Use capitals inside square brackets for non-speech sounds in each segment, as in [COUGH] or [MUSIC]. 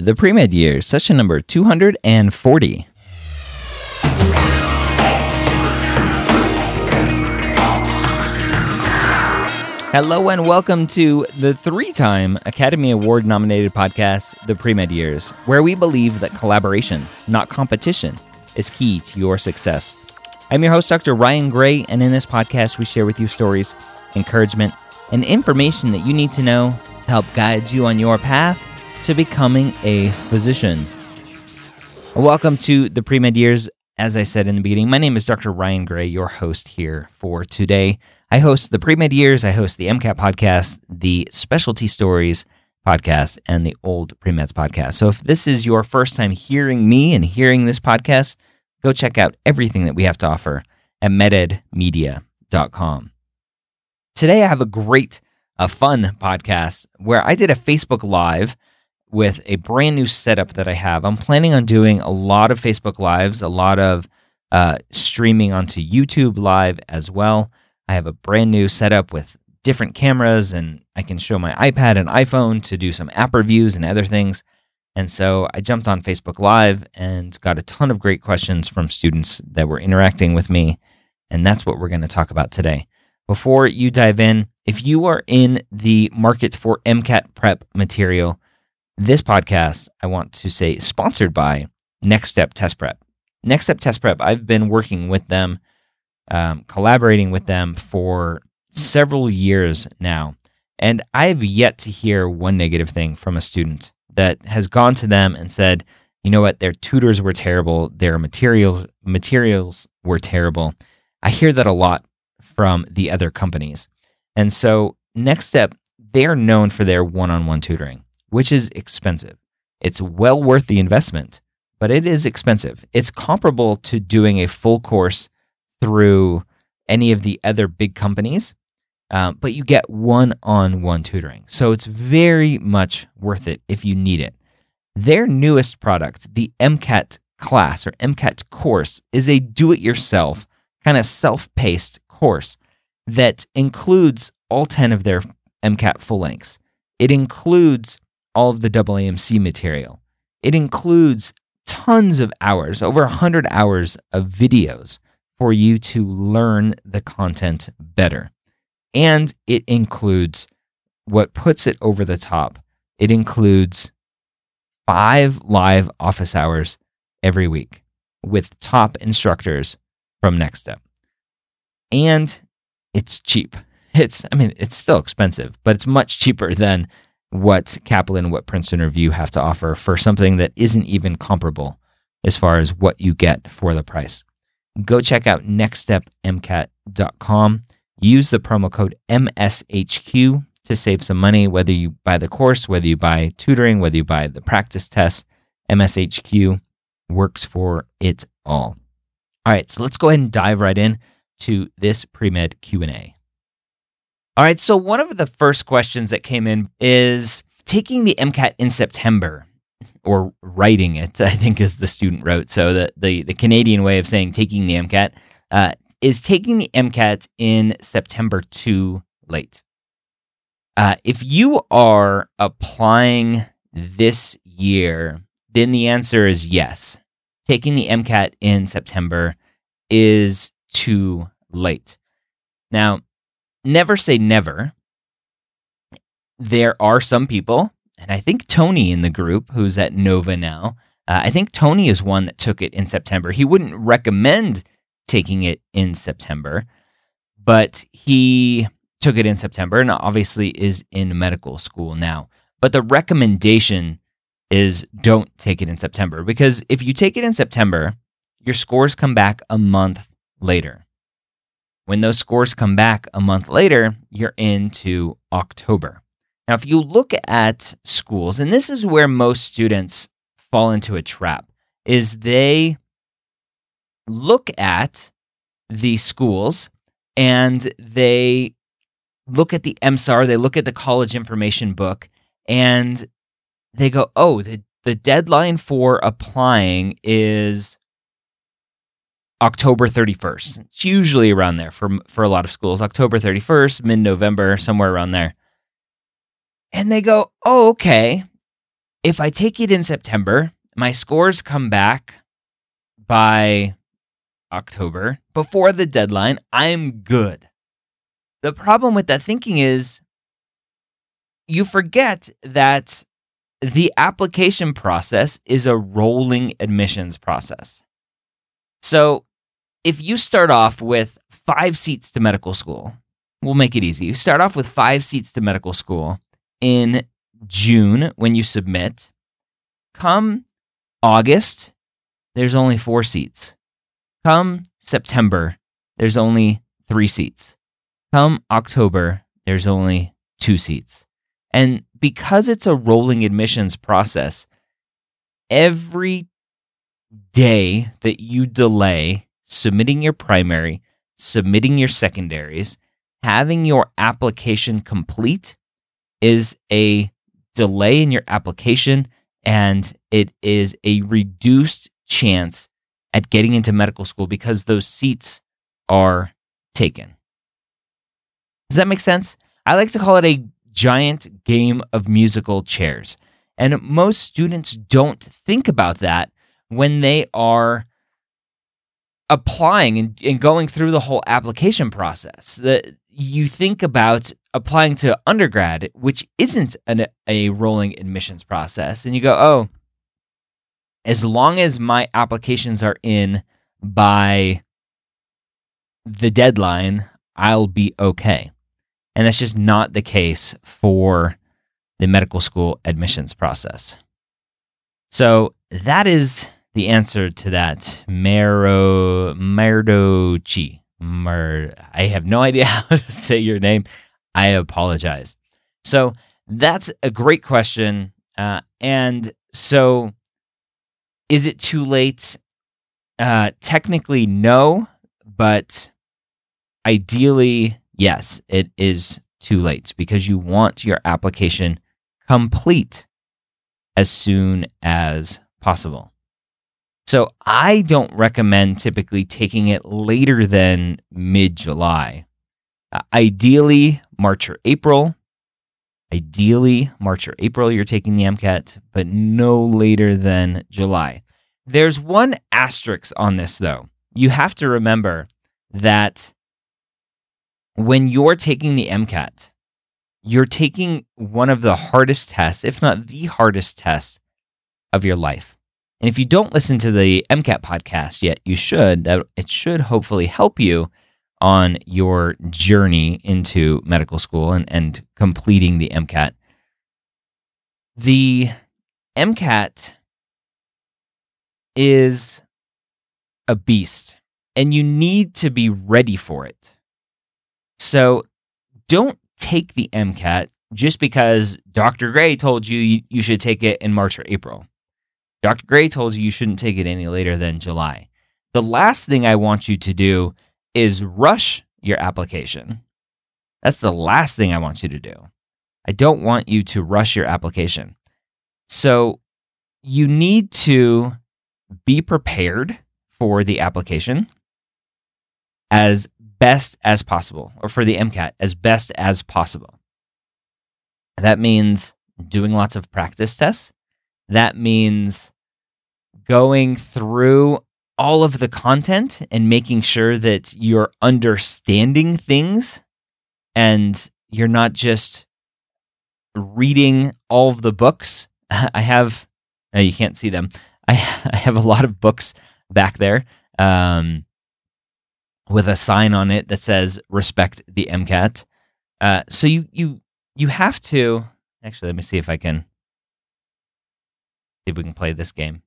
The Pre Med Years, session number 240. Hello and welcome to the three time Academy Award nominated podcast, The Pre Med Years, where we believe that collaboration, not competition, is key to your success. I'm your host, Dr. Ryan Gray, and in this podcast, we share with you stories, encouragement, and information that you need to know to help guide you on your path to becoming a physician. Welcome to the pre med years. As I said in the beginning, my name is Dr. Ryan Gray, your host here for today. I host the pre med years, I host the MCAT podcast, the specialty stories podcast, and the old pre meds podcast. So if this is your first time hearing me and hearing this podcast, go check out everything that we have to offer at mededmedia.com. Today, I have a great, a fun podcast where I did a Facebook Live with a brand new setup that I have. I'm planning on doing a lot of Facebook Lives, a lot of uh, streaming onto YouTube Live as well. I have a brand new setup with different cameras, and I can show my iPad and iPhone to do some app reviews and other things. And so I jumped on Facebook Live and got a ton of great questions from students that were interacting with me. And that's what we're going to talk about today. Before you dive in, if you are in the market for MCAT prep material, this podcast, I want to say, sponsored by Next Step Test Prep. Next Step Test Prep, I've been working with them, um, collaborating with them for several years now. And I've yet to hear one negative thing from a student that has gone to them and said, you know what, their tutors were terrible, their materials materials were terrible. I hear that a lot from the other companies. And so Next Step, they're known for their one-on-one tutoring which is expensive. It's well worth the investment, but it is expensive. It's comparable to doing a full course through any of the other big companies, um, but you get one on one tutoring. So it's very much worth it if you need it. Their newest product, the MCAT class or MCAT course, is a do it yourself, kind of self paced course that includes all 10 of their MCAT full lengths. It includes all of the AAMC material. It includes tons of hours, over 100 hours of videos for you to learn the content better. And it includes what puts it over the top. It includes five live office hours every week with top instructors from Next Step. And it's cheap. It's, I mean, it's still expensive, but it's much cheaper than what Kaplan, and what Princeton Review have to offer for something that isn't even comparable as far as what you get for the price. Go check out nextstepmcat.com. Use the promo code MSHQ to save some money, whether you buy the course, whether you buy tutoring, whether you buy the practice test. MSHQ works for it all. All right, so let's go ahead and dive right in to this pre-med Q&A. All right. So, one of the first questions that came in is taking the MCAT in September or writing it, [LAUGHS] I think is the student wrote. So, the, the, the Canadian way of saying taking the MCAT uh, is taking the MCAT in September too late. Uh, if you are applying this year, then the answer is yes. Taking the MCAT in September is too late. Now, never say never. There are some people, and I think Tony in the group, who's at Nova now, uh, I think Tony is one that took it in September. He wouldn't recommend taking it in September, but he took it in September and obviously is in medical school now. But the recommendation is don't take it in September because if you take it in September, your scores come back a month later. When those scores come back a month later, you're into October. Now, if you look at schools, and this is where most students fall into a trap, is they look at the schools and they look at the MSAR, they look at the college information book, and they go, oh, the, the deadline for applying is October 31st. Mm-hmm. It's usually around there for for a lot of schools. October 31st, mid-November, somewhere around there. And they go, "Oh, okay. if I take it in September, my scores come back by October before the deadline, I'm good. The problem with that thinking is you forget that the application process is a rolling admissions process. So if you start off with five seats to medical school, we'll make it easy. You start off with five seats to medical school in June when you submit. Come August, there's only four seats. Come September, there's only three seats. Come October, there's only two seats. And because it's a rolling admissions process, every day that you delay submitting your primary, submitting your secondaries, having your application complete is a delay in your application and it is a reduced chance at getting into medical school because those seats are taken. Does that make sense? I like to call it a giant game of musical chairs. And most students don't think about that when they are applying and, and going through the whole application process. That you think about applying to undergrad, which isn't an, a rolling admissions process, and you go, oh, as long as my applications are in by the deadline, I'll be okay. And that's just not the case for the medical school admissions process. So that is the answer to that. Mero Merdochi. Mer, I have no idea [LAUGHS] how to say your name. I apologize. So that's a great question. Uh, and so is it too late? Uh, technically, no, but ideally, yes, it is too late because you want your application complete as soon as possible. So I don't recommend typically taking it later than mid July. Uh, ideally, March or April. Ideally, March or April, you're taking the MCAT, but no later than July. There's one asterisk on this, though. You have to remember that when you're taking the MCAT, you're taking one of the hardest tests, if not the hardest test of your life. And if you don't listen to the MCAT podcast yet, you should. That it should hopefully help you on your journey into medical school and, and completing the MCAT. The MCAT is a beast, and you need to be ready for it. So don't take the MCAT just because Dr. Gray told you you should take it in March or April. Dr. Gray told you you shouldn't take it any later than July. The last thing I want you to do is rush your application. That's the last thing I want you to do. I don't want you to rush your application. So you need to be prepared for the application as best as possible, or for the MCAT as best as possible. That means doing lots of practice tests. That means going through all of the content and making sure that you're understanding things and you're not just reading all of the books. [LAUGHS] I have, no, you can't see them. I, [LAUGHS] I have a lot of books back there um, with a sign on it that says "Respect the MCAT." Uh, so you you you have to actually. Let me see if I can if we can play this game.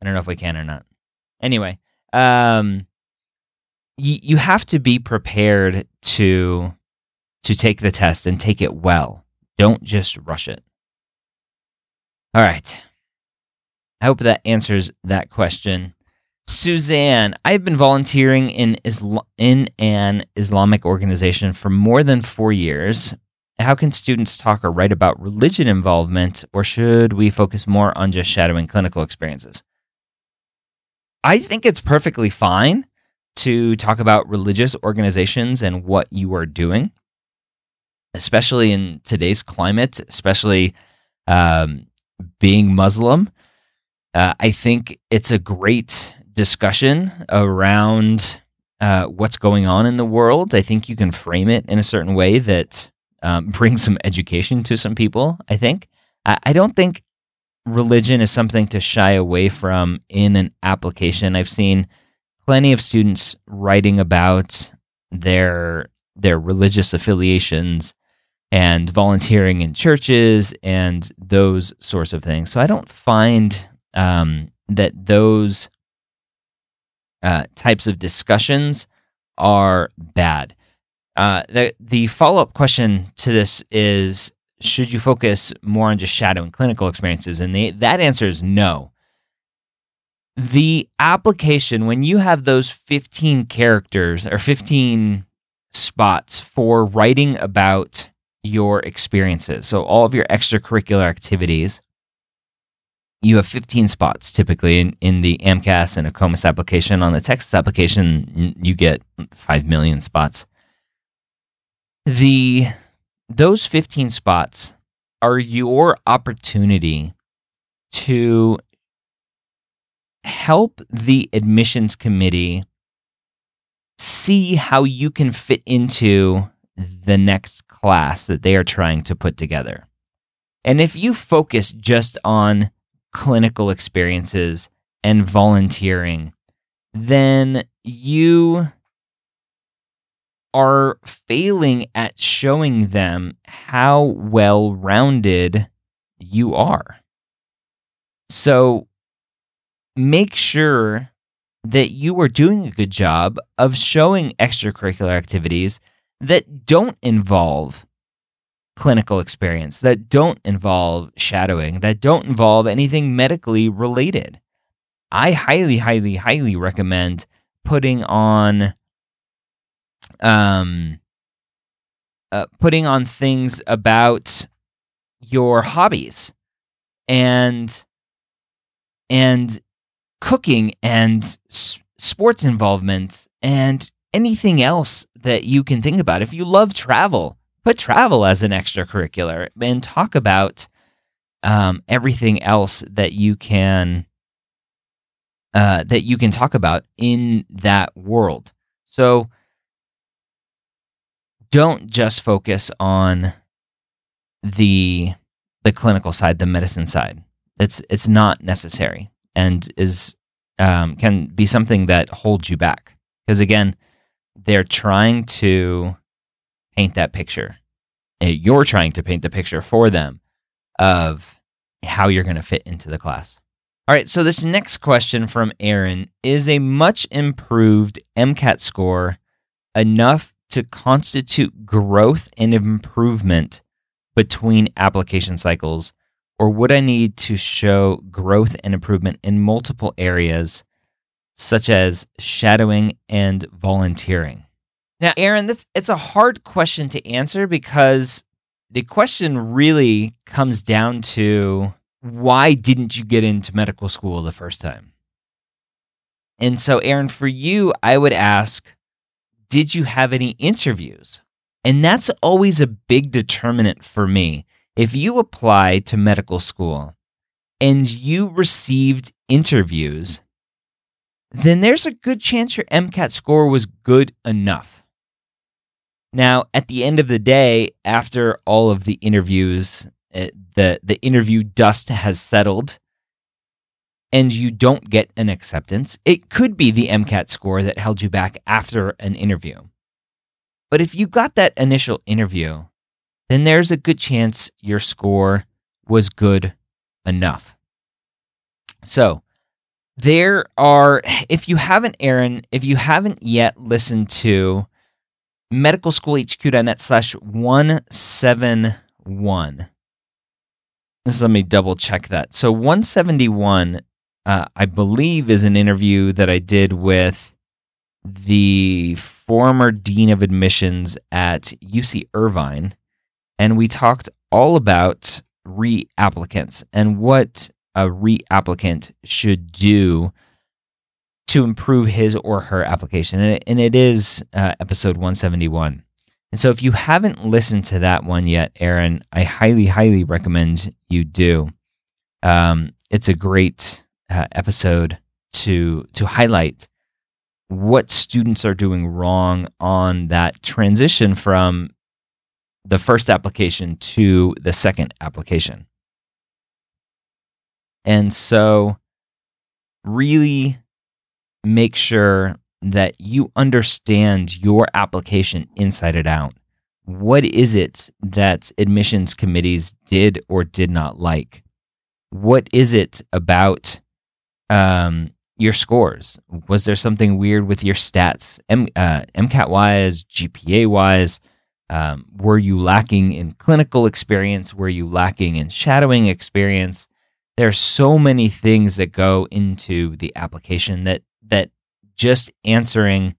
I don't know if we can or not. Anyway, um, you you have to be prepared to to take the test and take it well. Don't just rush it. All right. I hope that answers that question. Suzanne, I've been volunteering in in an Islamic organization for more than 4 years. How can students talk or write about religion involvement or should we focus more on just shadowing clinical experiences? I think it's perfectly fine to talk about religious organizations and what you are doing, especially in today's climate, especially um, being Muslim. Uh, I think it's a great discussion around uh, what's going on in the world. I think you can frame it in a certain way that um, [LAUGHS] brings some education to some people. I think. I, I don't think religion is something to shy away from in an application. I've seen plenty of students writing about their their religious affiliations and volunteering in churches and those sorts of things. So I don't find um, that those uh, types of discussions are bad. Uh, the the follow up question to this is: Should you focus more on just shadow and clinical experiences? And the, that answer is no. The application, when you have those 15 characters or 15 spots for writing about your experiences, so all of your extracurricular activities, you have 15 spots typically in, in the AMCAS and AACOMAS application. On the Texas application, you get 5 million spots. The those 15 spots are your opportunity to help the admissions committee see how you can fit into the next class that they are trying to put together. And if you focus just on clinical experiences and volunteering, then you are failing at showing them how well rounded you are. So make sure that you are doing a good job of showing extracurricular activities that don't involve clinical experience, that don't involve shadowing, that don't involve anything medically related. I highly, highly, highly recommend putting on um uh, putting on things about your hobbies and and cooking and s- sports involvement and anything else that you can think about. If you love travel, put travel as an extracurricular and talk about um, everything else that you can uh, that you can talk about in that world. So don't just focus on the the clinical side, the medicine side. It's it's not necessary and is um, can be something that holds you back. Because again they're trying to paint that picture. Uh, you're trying to paint the picture for them of how you're going to fit into the class. All right so this next question from aaron is a much improved mcat score enough to constitute growth and improvement between application cycles or would I need to show growth and improvement in multiple areas, such as shadowing and volunteering? Now, Aaron, this, it's a hard question to answer because the question really comes down to why didn't you get into medical school the first time? And so, Aaron, for you, I would ask Did you have any interviews? And that's always a big determinant for me if you apply to medical school and you received interviews, then there's a good chance your MCAT score was good enough. Now, at the end of the day, after all of the interviews, eh, the, the interview dust has settled and you don't get an acceptance, it could be the MCAT score that held you back after an interview. But if you got that initial interview then there's a good chance your score was good enough. So, there are, if you haven't, Aaron, if you haven't yet listened to medicalschoolhq.net slash 171, this, let me double check that. So, 171, uh, I believe, is an interview that I did with the former dean of admissions at UC Irvine and we talked all about reapplicants and what a reapplicant should do to improve his or her application. And it, and it is uh, episode 171. And so if you haven't listened to that one yet, Aaron, I highly, highly recommend you do. Um, it's a great uh, episode to to highlight what students are doing wrong on that transition from the first application to the second application. And so, really make sure that you understand your application inside and out. What is it that admissions committees did or did not like? What is it about um, your scores? Was there something weird with your stats, M, uh, MCAT wise, GPA wise? Um, were you lacking in clinical experience? Were you lacking in shadowing experience? There are so many things that go into the application that that just answering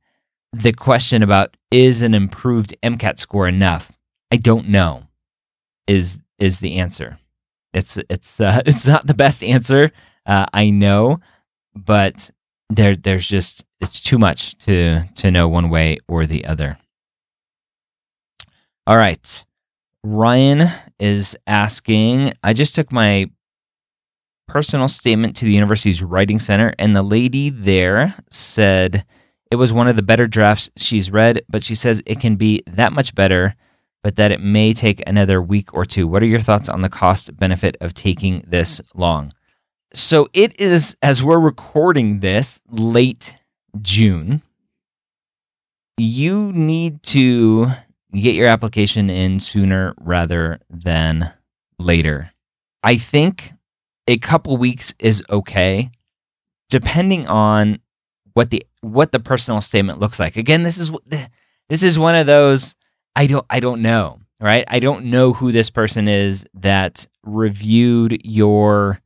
the question about is an improved MCAT score enough? I don't know. Is is the answer? It's it's uh, [LAUGHS] it's not the best answer. Uh, I know, but there there's just it's too much to to know one way or the other. All right. Ryan is asking, I just took my personal statement to the university's writing center, and the lady there said it was one of the better drafts she's read, but she says it can be that much better, but that it may take another week or two. What are your thoughts on the cost benefit of taking this long? So it is, as we're recording this, late June. You need to get your application in sooner rather than later. I think a couple weeks is okay, depending on what the what the personal statement looks like. Again, this is this is one of those I don't I don't know, right? I don't know who this person is that reviewed your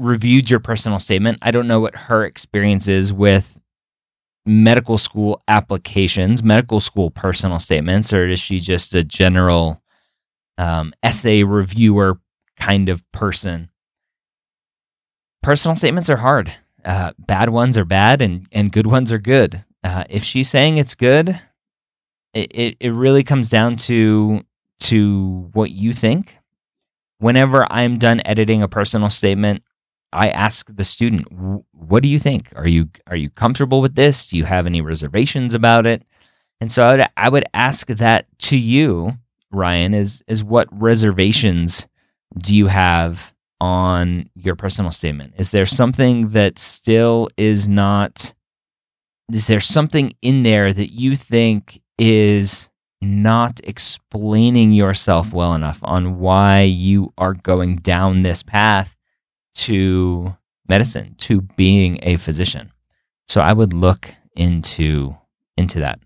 reviewed your personal statement. I don't know what her experience is with medical school applications, medical school personal statements, or is she just a general um, essay reviewer kind of person? Personal statements are hard. Uh, bad ones are bad, and and good ones are good. Uh, if she's saying it's good, it, it it really comes down to to what you think. Whenever I'm done editing a personal statement, I ask the student, "What do you think? Are you are you comfortable with this? Do you have any reservations about it?" And so I would I would ask that to you, Ryan, is is what reservations do you have on your personal statement? Is there something that still is not is there something in there that you think is not explaining yourself well enough on why you are going down this path to medicine, to being a physician. So I would look into into that.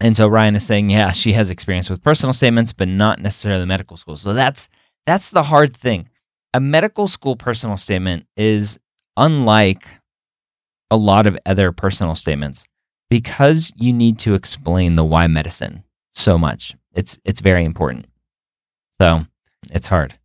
And so Ryan is saying, yeah, she has experience with personal statements, but not necessarily medical school. So that's that's the hard thing. A medical school personal statement is unlike a lot of other personal statements because you need to explain the why medicine so much. It's it's very important. So it's hard.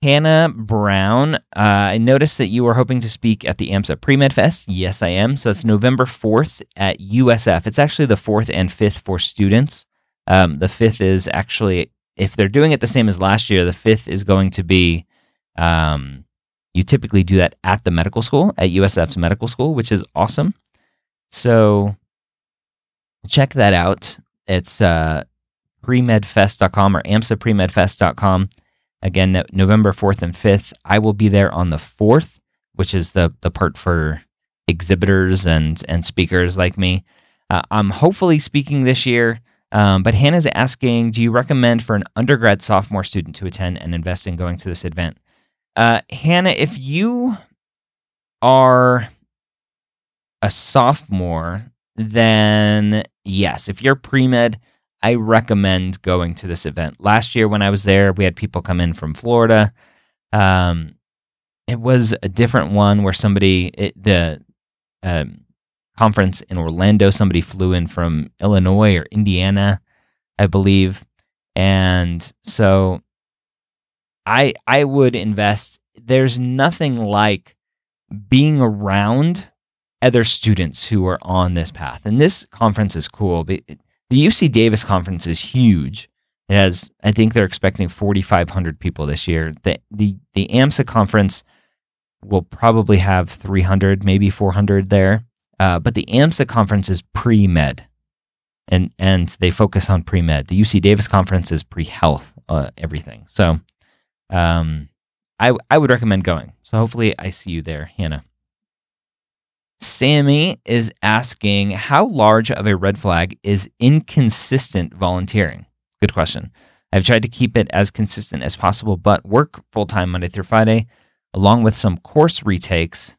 Hannah Brown, uh, I noticed that you were hoping to speak at the AMSA Pre-Med Fest. Yes, I am. So it's November 4th at USF. It's actually the 4th and 5th for students. Um, the 5th is actually, if they're doing it the same as last year, the 5th is going to be, um, you typically do that at the medical school, at USF's medical school, which is awesome. So check that out. It's uh, premedfest.com or amsapremedfest.com. Again, no, November 4th and 5th. I will be there on the 4th, which is the, the part for exhibitors and, and speakers like me. Uh, I'm hopefully speaking this year, um, but Hannah's asking Do you recommend for an undergrad sophomore student to attend and invest in going to this event? Uh, Hannah, if you are a sophomore, then yes. If you're pre med, I recommend going to this event. Last year when I was there, we had people come in from Florida. Um, it was a different one where somebody it, the um, conference in Orlando, somebody flew in from Illinois or Indiana, I believe, and so I I would invest. There's nothing like being around other students who are on this path, and this conference is cool The UC Davis conference is huge. It has, I think they're expecting 4,500 people this year. The, the, the AMSA conference will probably have 300, maybe 400 there. Uh, but the AMSA conference is pre med, and and they focus on pre med. The UC Davis conference is pre health, uh, everything. So, um, I I would recommend going. So hopefully I see you there, Hannah. Sammy is asking how large of a red flag is inconsistent volunteering? Good question. I've tried to keep it as consistent as possible, but work full time Monday through Friday, along with some course retakes,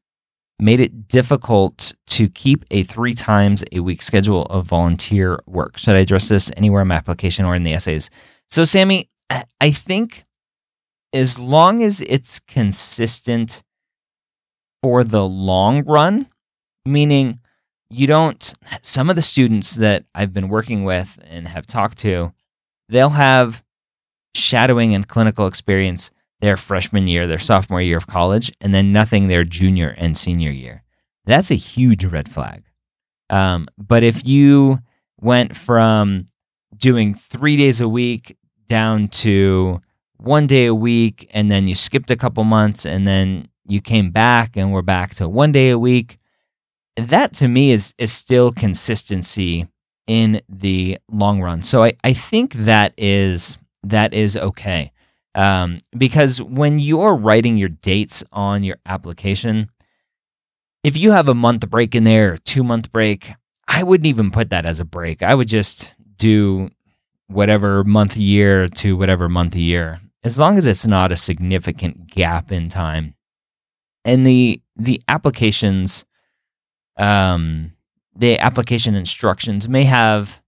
made it difficult to keep a three times a week schedule of volunteer work. Should I address this anywhere in my application or in the essays? So, Sammy, I think as long as it's consistent for the long run, meaning you don't, some of the students that I've been working with and have talked to, they'll have shadowing and clinical experience their freshman year, their sophomore year of college, and then nothing their junior and senior year. That's a huge red flag. Um, but if you went from doing three days a week down to one day a week, and then you skipped a couple months, and then you came back and we're back to one day a week, that to me is is still consistency in the long run. So I, I think that is that is okay. Um, because when you're writing your dates on your application, if you have a month break in there, two month break, I wouldn't even put that as a break. I would just do whatever month year to whatever month year, as long as it's not a significant gap in time. And the the applications, um, the application instructions may have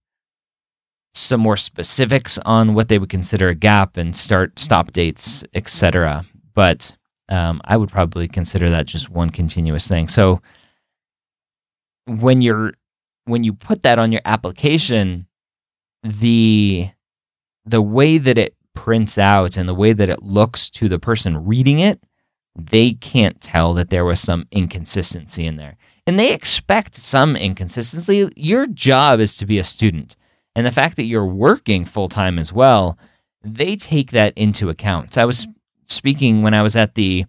some more specifics on what they would consider a gap and start stop dates, etc. But um, I would probably consider that just one continuous thing. So when you're when you put that on your application, the the way that it prints out and the way that it looks to the person reading it, they can't tell that there was some inconsistency in there. And they expect some inconsistency. Your job is to be a student. And the fact that you're working full time as well, they take that into account. So I was speaking when I was at the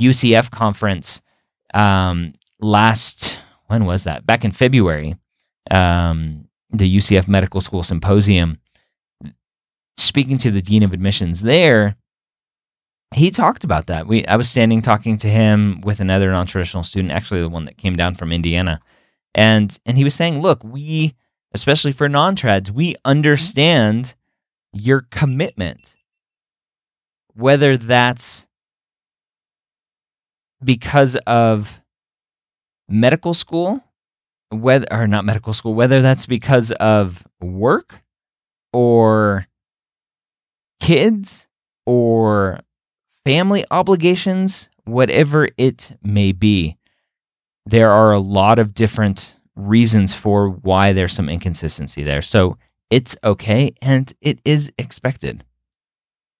UCF conference um, last, when was that? Back in February, um, the UCF Medical School Symposium. Speaking to the Dean of Admissions there, he talked about that. We I was standing talking to him with another non-traditional student, actually the one that came down from Indiana. And and he was saying, "Look, we especially for non-trads, we mm-hmm. understand your commitment. Whether that's because of medical school, whether or not medical school, whether that's because of work or kids or family obligations, whatever it may be. There are a lot of different reasons for why there's some inconsistency there. So it's okay and it is expected.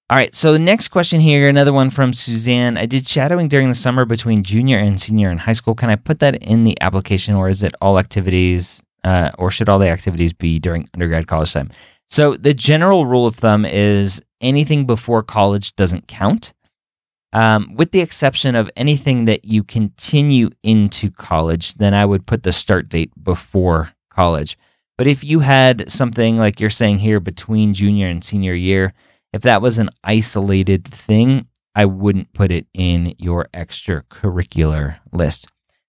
All right, so the next question here, another one from Suzanne. I did shadowing during the summer between junior and senior in high school. Can I put that in the application or is it all activities uh, or should all the activities be during undergrad college time? So the general rule of thumb is anything before college doesn't count um, with the exception of anything that you continue into college, then I would put the start date before college. But if you had something like you're saying here between junior and senior year, if that was an isolated thing, I wouldn't put it in your extracurricular list.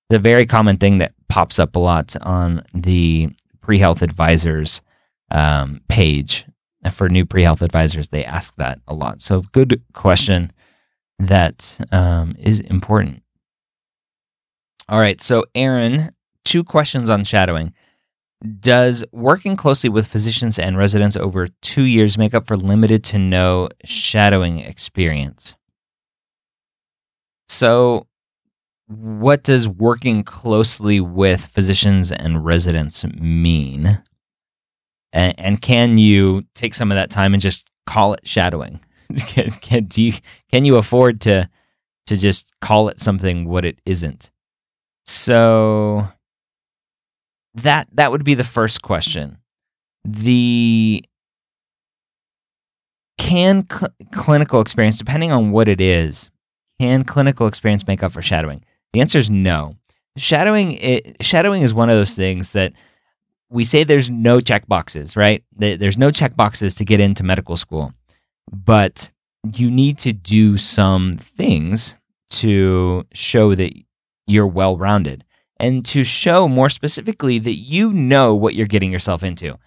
The very common thing that pops up a lot on the pre health advisors um, page for new pre health advisors, they ask that a lot. So, good question that um, is important. All right, so Aaron, two questions on shadowing. Does working closely with physicians and residents over two years make up for limited to no shadowing experience? So, what does working closely with physicians and residents mean? And, and, can you take some of that time and just call it shadowing? [LAUGHS] can, can, do you, can you afford to to just call it something what it isn't? So that that would be the first question. the can cl- clinical experience, depending on what it is, can clinical experience make up for shadowing? The answer is no. Shadowing, it, shadowing is one of those things that we say there's no check boxes, right? There's no check boxes to get into medical school, but you need to do some things to show that you're well rounded and to show more specifically that you know what you're getting yourself into.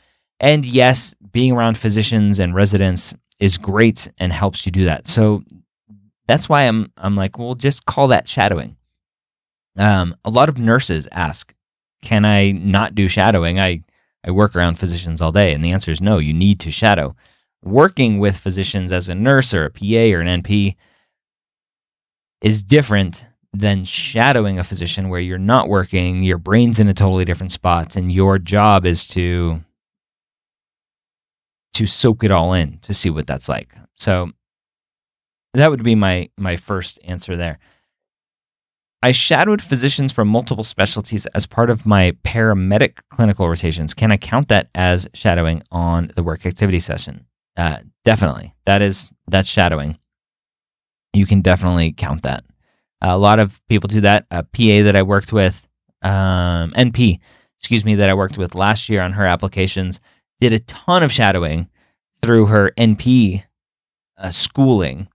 And yes, being around physicians and residents is great and helps you do that. So that's why I'm I'm like, well, just call that shadowing. Um, a lot of nurses ask, "Can I not do shadowing?" I I work around physicians all day, and the answer is no. You need to shadow. Working with physicians as a nurse or a PA or an NP is different than shadowing a physician where you're not working, your brain's in a totally different spot, and your job is to to soak it all in to see what that's like. So that would be my my first answer there. I shadowed physicians from multiple specialties as part of my paramedic clinical rotations. Can I count that as shadowing on the work activity session? Uh, definitely. That is that's shadowing. You can definitely count that. A lot of people do that. A PA that I worked with, um, NP, excuse me, that I worked with last year on her applications, did a ton of shadowing through her NP uh, schooling,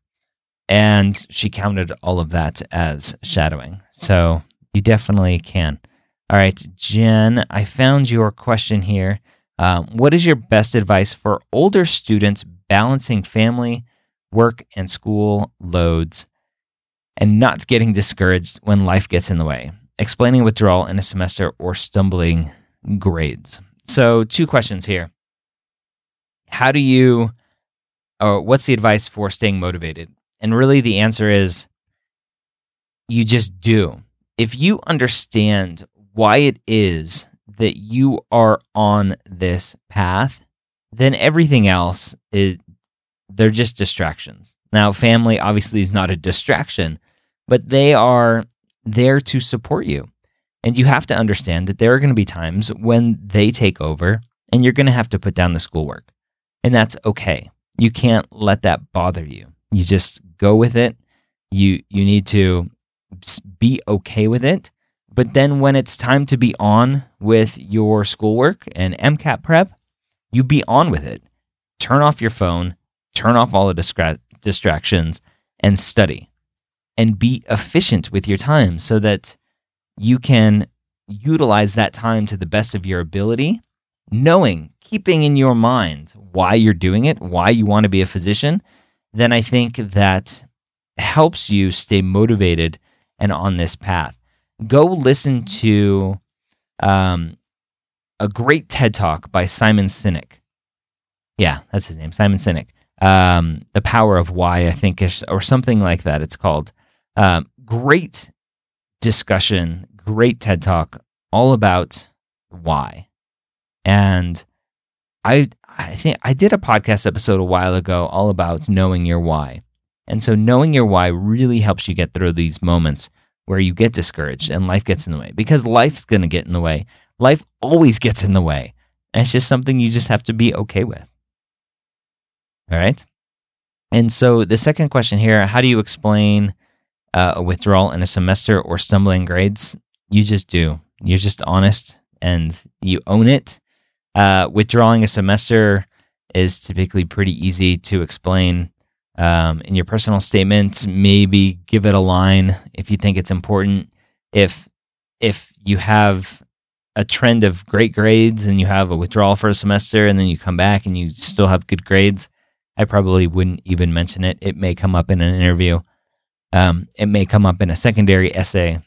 and she counted all of that as shadowing. So you definitely can. All right, Jen, I found your question here. Um, what is your best advice for older students balancing family, work, and school loads? and not getting discouraged when life gets in the way, explaining withdrawal in a semester or stumbling grades. So, two questions here. How do you, or what's the advice for staying motivated? And really, the answer is you just do. If you understand why it is that you are on this path, then everything else is they're just distractions. Now, family obviously is not a distraction, but they are there to support you. And you have to understand that there are going to be times when they take over and you're going to have to put down the schoolwork. And that's okay. You can't let that bother you. You just go with it. You you need to be okay with it. But then when it's time to be on with your schoolwork and MCAT prep, you be on with it. Turn off your phone, turn off all the distra- distractions and study and be efficient with your time so that you can utilize that time to the best of your ability, knowing, keeping in your mind why you're doing it, why you want to be a physician, then I think that helps you stay motivated and on this path. Go listen to um, a great TED talk by Simon Sinek. Yeah, that's his name, Simon Sinek. Um, the Power of Why, I think, is, or something like that. It's called. Um, great discussion, great TED talk, all about why. And I I think I did a podcast episode a while ago all about knowing your why. And so knowing your why really helps you get through these moments where you get discouraged and life gets in the way because life's going to get in the way. Life always gets in the way. And it's just something you just have to be okay with. All right. And so the second question here how do you explain uh, a withdrawal in a semester or stumbling grades, you just do. You're just honest and you own it. Uh, withdrawing a semester is typically pretty easy to explain. Um, in your personal statement, maybe give it a line if you think it's important. If if you have a trend of great grades and you have a withdrawal for a semester and then you come back and you still have good grades, I probably wouldn't even mention it. It may come up in an interview. Um, it may come up in a secondary essay.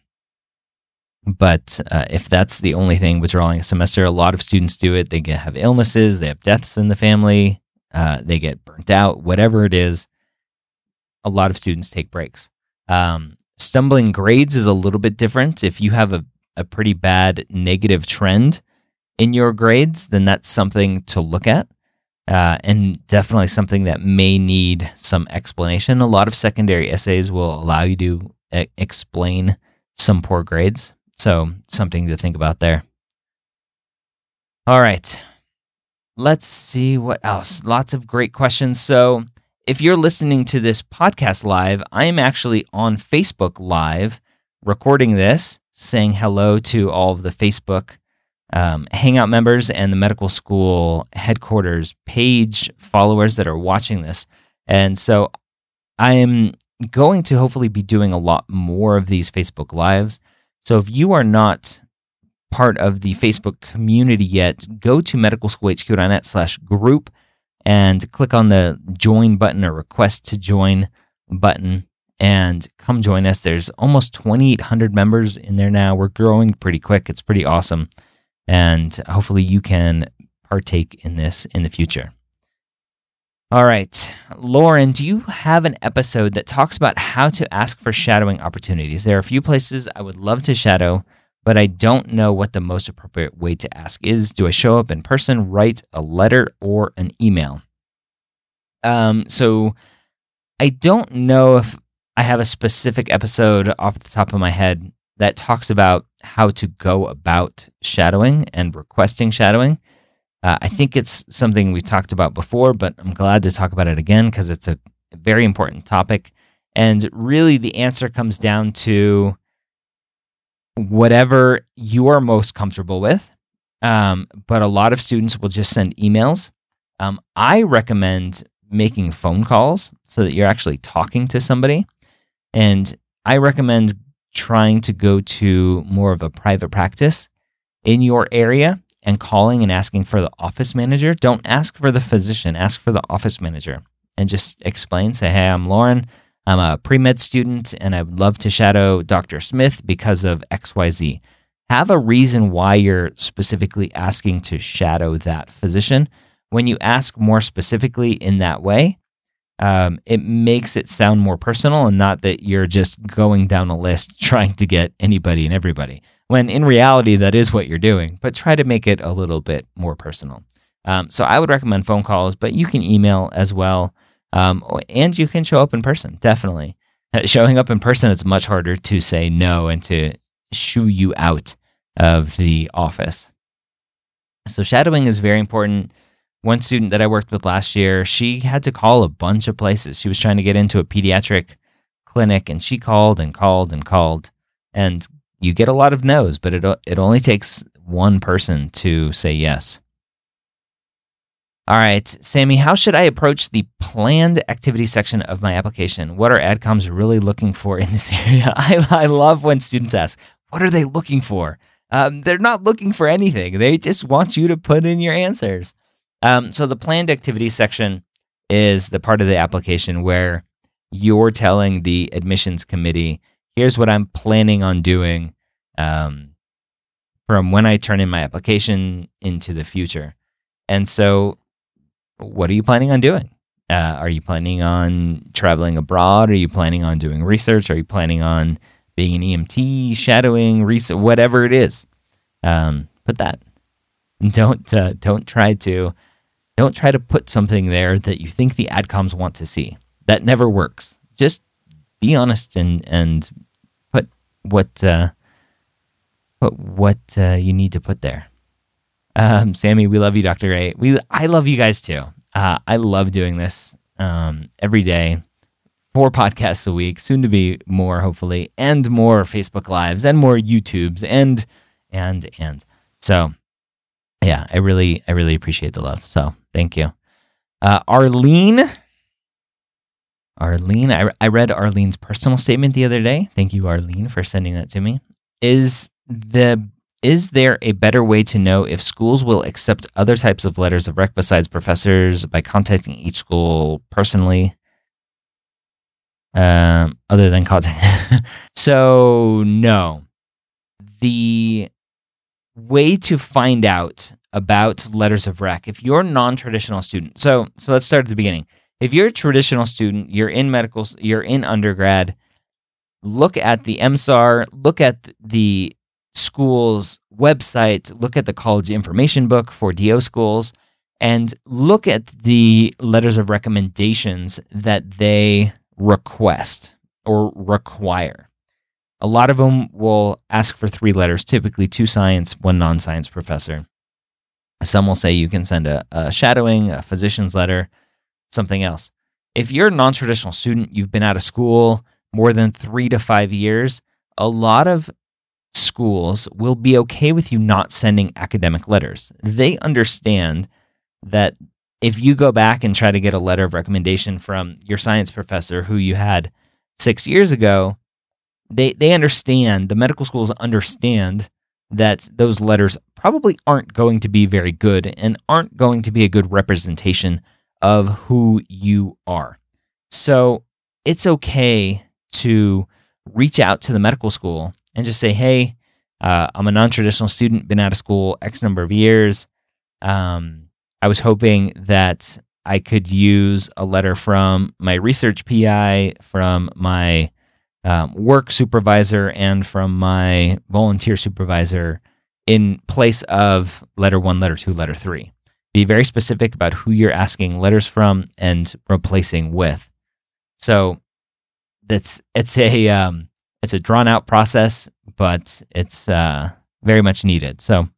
But uh, if that's the only thing withdrawing a semester, a lot of students do it. They get, have illnesses, they have deaths in the family, uh, they get burnt out, whatever it is. A lot of students take breaks. Um, stumbling grades is a little bit different. If you have a, a pretty bad negative trend in your grades, then that's something to look at uh, and definitely something that may need some explanation. A lot of secondary essays will allow you to e- explain some poor grades. So, something to think about there. All right. let's see what else. Lots of great questions. So, if you're listening to this podcast live, I'm actually on Facebook Live recording this, saying hello to all of the Facebook um, Hangout members and the medical school headquarters page followers that are watching this. And so I am going to hopefully be doing a lot more of these Facebook Lives. So if you are not part of the Facebook community yet, go to medicalschoolhq.net slash group and click on the join button or request to join button and come join us. There's almost 2,800 members in there now. We're growing pretty quick. It's pretty awesome. And hopefully you can partake in this in the future. All right. Lauren, do you have an episode that talks about how to ask for shadowing opportunities? There are a few places I would love to shadow, but I don't know what the most appropriate way to ask is. Do I show up in person, write a letter, or an email? Um, so I don't know if I have a specific episode off the top of my head that talks about how to go about shadowing and requesting shadowing. Uh, I think it's something we've talked about before, but I'm glad to talk about it again because it's a very important topic. And really, the answer comes down to whatever you are most comfortable with. Um, but a lot of students will just send emails. Um, I recommend making phone calls so that you're actually talking to somebody. And I recommend trying to go to more of a private practice in your area and calling and asking for the office manager. Don't ask for the physician, ask for the office manager and just explain. Say, hey, I'm Lauren. I'm a pre med student and I would love to shadow Dr. Smith because of XYZ. Have a reason why you're specifically asking to shadow that physician. When you ask more specifically in that way, um, it makes it sound more personal and not that you're just going down a list [LAUGHS] trying to get anybody and everybody when in reality that is what you're doing but try to make it a little bit more personal um, so i would recommend phone calls but you can email as well um, and you can show up in person definitely. Uh, showing up in person is much harder to say no and to shoo you out of the office. So shadowing is very important. One student that i worked with last year she had to call a bunch of places. She was trying to get into a pediatric clinic and she called and called and called. And you get a lot of no's, but it it only takes one person to say yes. All right, Sammy, how should I approach the planned activity section of my application? What are ADCOMs really looking for in this [LAUGHS] area? I, I love when students ask, what are they looking for? Um, they're not looking for anything. They just want you to put in your answers. Um, so the planned activity section is the part of the application where you're telling the admissions committee here's what I'm planning on doing um, from when I turn in my application into the future. And so, what are you planning on doing? Uh, are you planning on traveling abroad? Are you planning on doing research? Are you planning on being an EMT, shadowing, research, whatever it is? Um, put that. [LAUGHS] Don't uh, don't try to don't try to put something there that you think the adcoms want to see. That never works. Just be honest and and put what uh, what what uh, you need to put there. Um, Sammy, we love you, Doctor A. We I love you guys too. Uh, I love doing this um, every day, four podcasts a week, soon to be more, hopefully, and more Facebook lives and more YouTubes and and and so yeah, I really I really appreciate the love. So thank you, uh, Arlene. Arlene, I, I read Arlene's personal statement the other day. Thank you, Arlene, for sending that to me. Is the is there a better way to know if schools will accept other types of letters of rec besides professors by contacting each school personally? Um, other than contact. [LAUGHS] so no, the way to find out about letters of rec if you're a non-traditional student. So so let's start at the beginning if you're a traditional student, you're in medical, you're in undergrad, look at the MSAR, look at the school's website, look at the college information book for DO schools, and look at the letters of recommendations that they request or require. A lot of them will ask for three letters, typically two science, one non science professor. Some will say you can send a, a shadowing, a physician's letter, something else. If you're a non traditional student, you've been out of school more than three to five years, a lot of schools will be okay with you not sending academic letters. They understand that if you go back and try to get a letter of recommendation from your science professor who you had six years ago, they, they understand, the medical schools understand that those letters probably aren't going to be very good and aren't going to be a good representation of who you are. So it's okay to reach out to the medical school and just say, hey, uh, I'm a non traditional student, been out of school X number of years. Um, I was hoping that I could use a letter from my research PI, from my um, work supervisor, and from my volunteer supervisor in place of letter one, letter two, letter three. Be very specific about who you're asking letters from and replacing with. So that's it's a um, it's a drawn out process, but it's uh, very much needed. So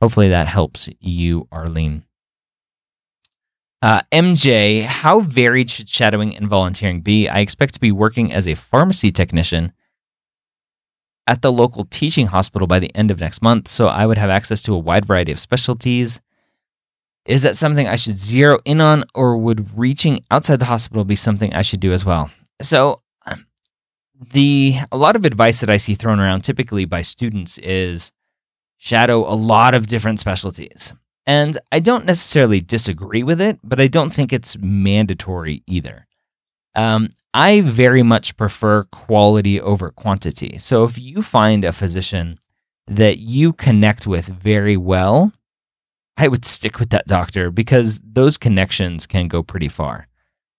hopefully that helps you, Arlene. Uh, MJ, how varied should shadowing and volunteering be? I expect to be working as a pharmacy technician at the local teaching hospital by the end of next month, so I would have access to a wide variety of specialties. Is that something I should zero in on, or would reaching outside the hospital be something I should do as well? So, the a lot of advice that I see thrown around typically by students is shadow a lot of different specialties. And I don't necessarily disagree with it, but I don't think it's mandatory either. Um, I very much prefer quality over quantity. So if you find a physician that you connect with very well, I would stick with that doctor because those connections can go pretty far.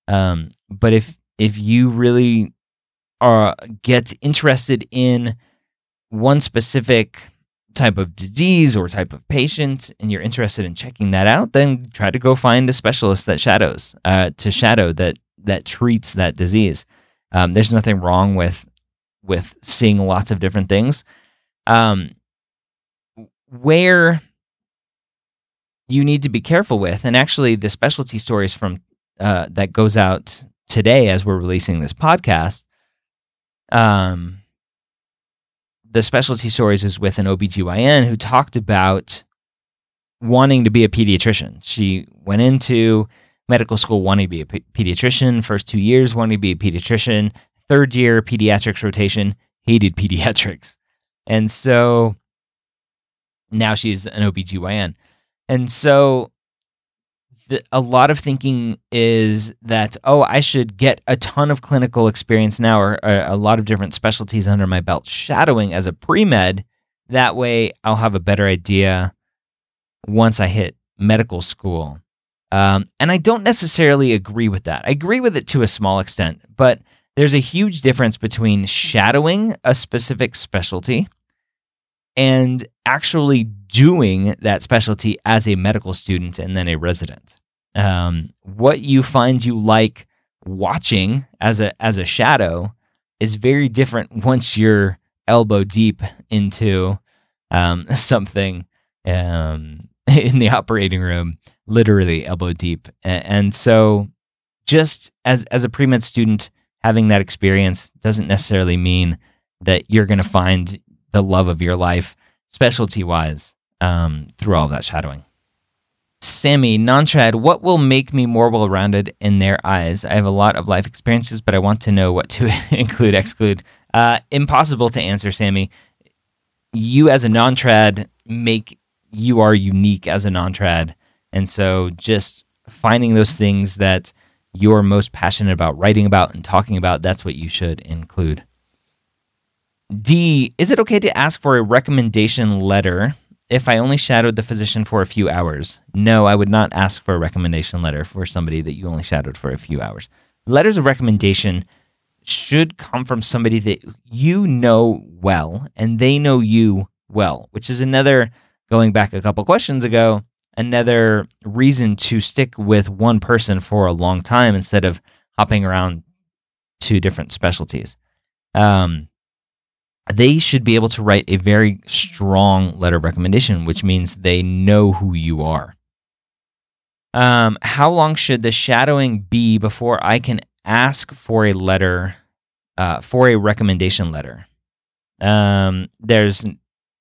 Um, but if if you really are get interested in one specific type of disease or type of patient and you're interested in checking that out then try to go find a specialist that shadows uh, to shadow that that treats that disease. Um, there's nothing wrong with with seeing lots of different things. Um, where you need to be careful with and actually the specialty stories from uh, that goes out today as we're releasing this podcast um, the specialty stories is with an OBGYN who talked about wanting to be a pediatrician. She went into medical school wanting to be a pediatrician, first two years wanting to be a pediatrician, third year pediatrics rotation, hated [LAUGHS] pediatrics. And so now she's an OBGYN. And so a lot of thinking is that oh i should get a ton of clinical experience now or, or a lot of different specialties under my belt shadowing as a pre-med. That way i'll have a better idea once i hit medical school. Um, and i don't necessarily agree with that. I agree with it to a small extent but there's a huge difference between shadowing a specific specialty and actually doing that specialty as a medical student and then a resident. Um, what you find you like watching as a as a shadow is very different once you're elbow deep into um, [LAUGHS] something um, [LAUGHS] in the operating room, literally elbow deep. And, so, just as as a pre med student, having that experience doesn't necessarily mean that you're going to find the love of your life, specialty wise, um, through all that shadowing. Sammy, non trad, what will make me more well rounded in their eyes? I have a lot of life experiences, but I want to know what to [LAUGHS] include, exclude. Uh, impossible to answer, Sammy. You, as a non trad, make you are unique as a non trad. And so just finding those things that you're most passionate about writing about and talking about, that's what you should include. D, is it okay to ask for a recommendation letter if I only shadowed the physician for a few hours? No, I would not ask for a recommendation letter for somebody that you only shadowed for a few hours. Letters of recommendation should come from somebody that you know well and they know you well, which is another, going back a couple questions ago, another reason to stick with one person for a long time instead of hopping around to different specialties. Um, they should be able to write a very strong letter of recommendation, which means they know who you are. Um, how long should the shadowing be before I can ask for a letter, uh, for a recommendation letter? Um, there's,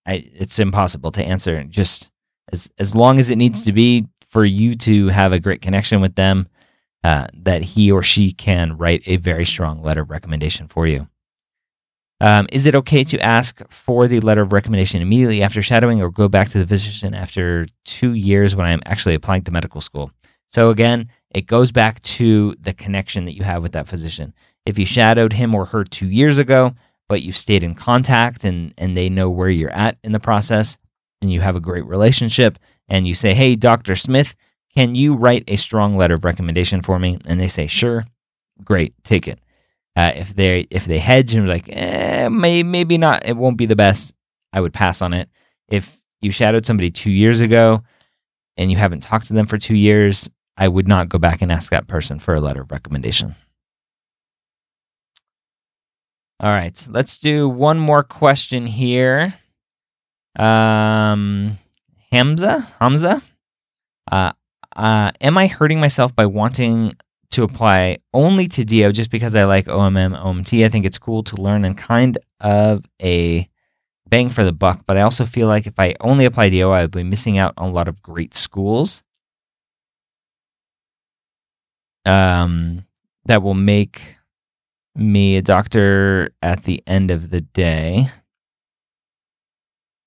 I, it's impossible to answer. Just as as long as it needs to be for you to have a great connection with them, uh, that he or she can write a very strong letter of recommendation for you. Um, is it okay to ask for the letter of recommendation immediately after shadowing or go back to the physician after two years when I'm actually applying to medical school? So, again, it goes back to the connection that you have with that physician. If you shadowed him or her two years ago, but you've stayed in contact and, and they know where you're at in the process, and you have a great relationship, and you say, Hey, Dr. Smith, can you write a strong letter of recommendation for me? And they say, Sure, great, take it. Uh, if they if they hedge and like, eh, may, maybe not, it won't be the best. I would pass on it. If you shadowed somebody two years ago and you haven't talked to them for two years, I would not go back and ask that person for a letter of recommendation. All right, let's do one more question here. Um, Hamza, Hamza, uh, uh, am I hurting myself by wanting to apply only to DO just because I like OMM, OMT. I think it's cool to learn and kind of a bang for the buck, but I also feel like if I only apply DO, I would be missing out on a lot of great schools um, that will make me a doctor at the end of the day,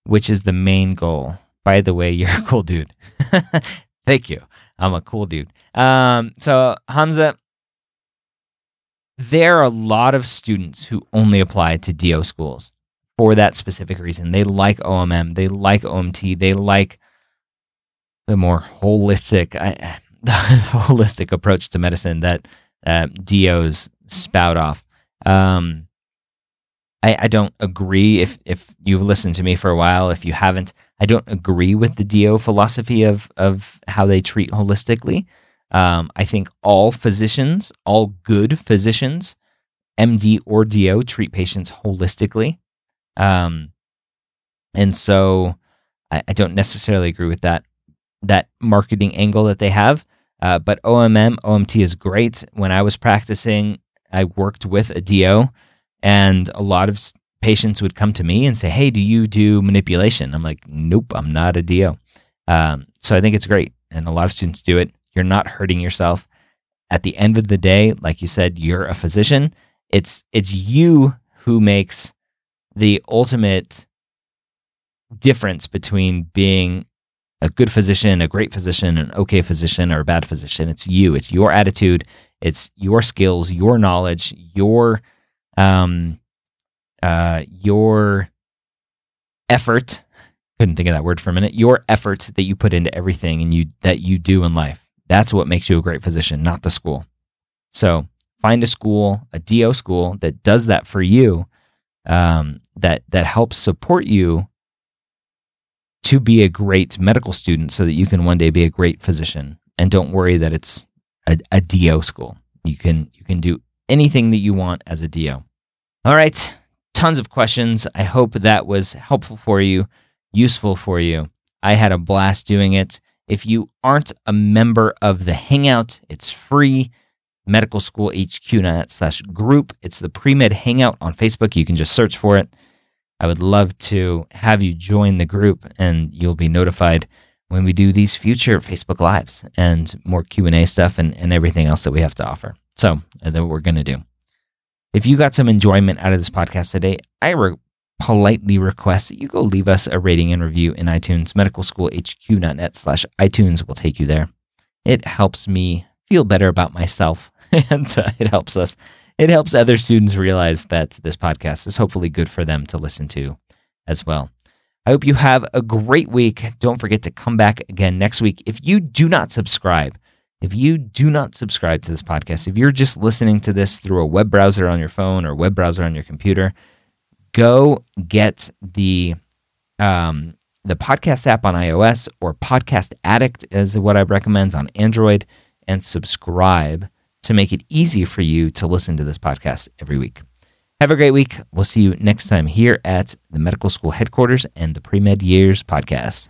which is the main goal. By the way, you're a cool dude. [LAUGHS] Thank you. I'm a cool dude. Um, so Hamza, there are a lot of students who only apply to DO schools for that specific reason. They like OMM, they like OMT, they like the more holistic, I, [LAUGHS] the holistic approach to medicine that uh, DOs spout off. Um, I, I don't agree. If if you've listened to me for a while, if you haven't, I don't agree with the DO philosophy of of how they treat holistically. Um, I think all physicians, all good physicians, MD or DO, treat patients holistically. Um, and so I, I, don't necessarily agree with that that marketing angle that they have. Uh, but OMM, OMT is great. When I was practicing, I worked with a DO, and a lot of patients would come to me and say, "Hey, do you do manipulation?" I'm like, "Nope, I'm not a DO." Um, so I think it's great, and a lot of students do it. You're not hurting yourself. At the end of the day, like you said, you're a physician. It's it's you who makes the ultimate difference between being a good physician, a great physician, an okay physician, or a bad physician. It's you. It's your attitude. It's your skills, your knowledge, your um, uh, your effort couldn't think of that word for a minute your effort that you put into everything and you that you do in life that's what makes you a great physician not the school so find a school a do school that does that for you um, that that helps support you to be a great medical student so that you can one day be a great physician and don't worry that it's a, a do school you can you can do anything that you want as a do all right tons of questions. I hope that was helpful for you, useful for you. I had a blast doing it. If you aren't a member of the Hangout, it's free. Medical School HQ.net slash group. It's the pre med hangout on Facebook. You can just search for it. I would love to have you join the group, and you'll be notified when we do these future Facebook Lives and more Q and A stuff and, and everything else that we have to offer. So uh, that we're going to do. If you got some enjoyment out of this podcast today, I re- politely request that you go leave us a rating and review in iTunes. Medicalschoolhq.net slash iTunes will take you there. It helps me feel better about myself [LAUGHS] and uh, it helps us. It helps other students realize that this podcast is hopefully good for them to listen to as well. I hope you have a great week. Don't forget to come back again next week. If you do not subscribe, if you do not subscribe to this podcast, if you're just listening to this through a web browser on your phone or web browser on your computer, go get the um, the podcast app on iOS or Podcast Addict is what I recommend on Android, and subscribe to make it easy for you to listen to this podcast every week. Have a great week. We'll see you next time here at the medical school headquarters and the Pre Med Years podcast.